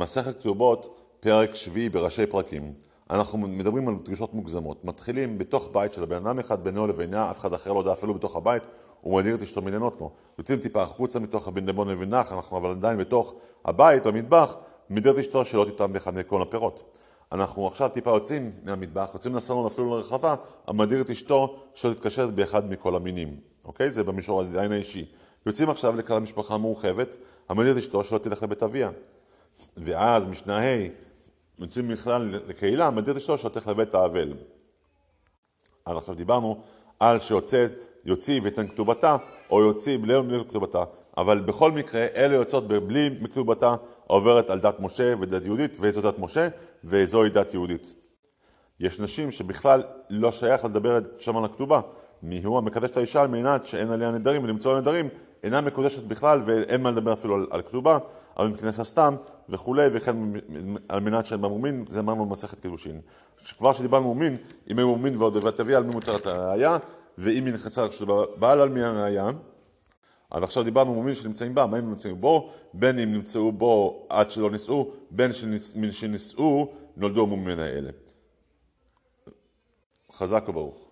מסכת כתובות, פרק שביעי בראשי פרקים. אנחנו מדברים על דרישות מוגזמות. מתחילים בתוך בית של הבן אדם אחד, בינו לבינה, אף אחד אחר לא יודע אפילו בתוך הבית, הוא מדיר את אשתו מלינות לו. יוצאים טיפה החוצה מתוך הבן לבון לבנך, אנחנו אבל עדיין בתוך הבית, במטבח, מדיר את אשתו שלא תטעם באחד מכל הפירות. אנחנו עכשיו טיפה יוצאים מהמטבח, יוצאים לסלון אפילו לרחבה, המדיר את אשתו שלא תתקשר באחד מכל המינים. אוקיי? זה במישור העין האישי. יוצאים עכשיו לכלל המשפחה המורחבת, המדיר את אשתו שלא תלך לבית אביה. ואז משנה ה' יוצאים בכלל לקהילה, מדיר את אשתו שלא תלך לבית האבל. אז עכשיו דיברנו על שיוצא, יוציא ויתן כתובתה, או יוציא בלי, בלי כתובתה. אבל בכל מקרה, אלה יוצאות בלי כתובתה, עוברת על דת משה ודת יהודית, ואיזו דת משה, וזוהי דת יהודית. יש נשים שבכלל לא שייך לדבר שם על הכתובה. מי הוא המקדש את האישה על מנת שאין עליה נדרים ולמצוא נדרים, אינה מקודשת בכלל ואין מה לדבר אפילו על, על כתובה, אבל אם כנסת סתם וכולי, וכן על מנת שאין בה מומין, זה אמרנו במסכת קידושין. כבר שדיברנו מומין, אם אין מומין ועוד אביה, על מי מותרת הראייה, ואם היא נכנסה בעל על מי הראייה. אז עכשיו דיברנו מומין שנמצאים בה, מה הם נמצאים בו, בין אם נמצאו בו עד שלא נישאו, בין שנישאו נולדו המומין האלה. חזק וברוך.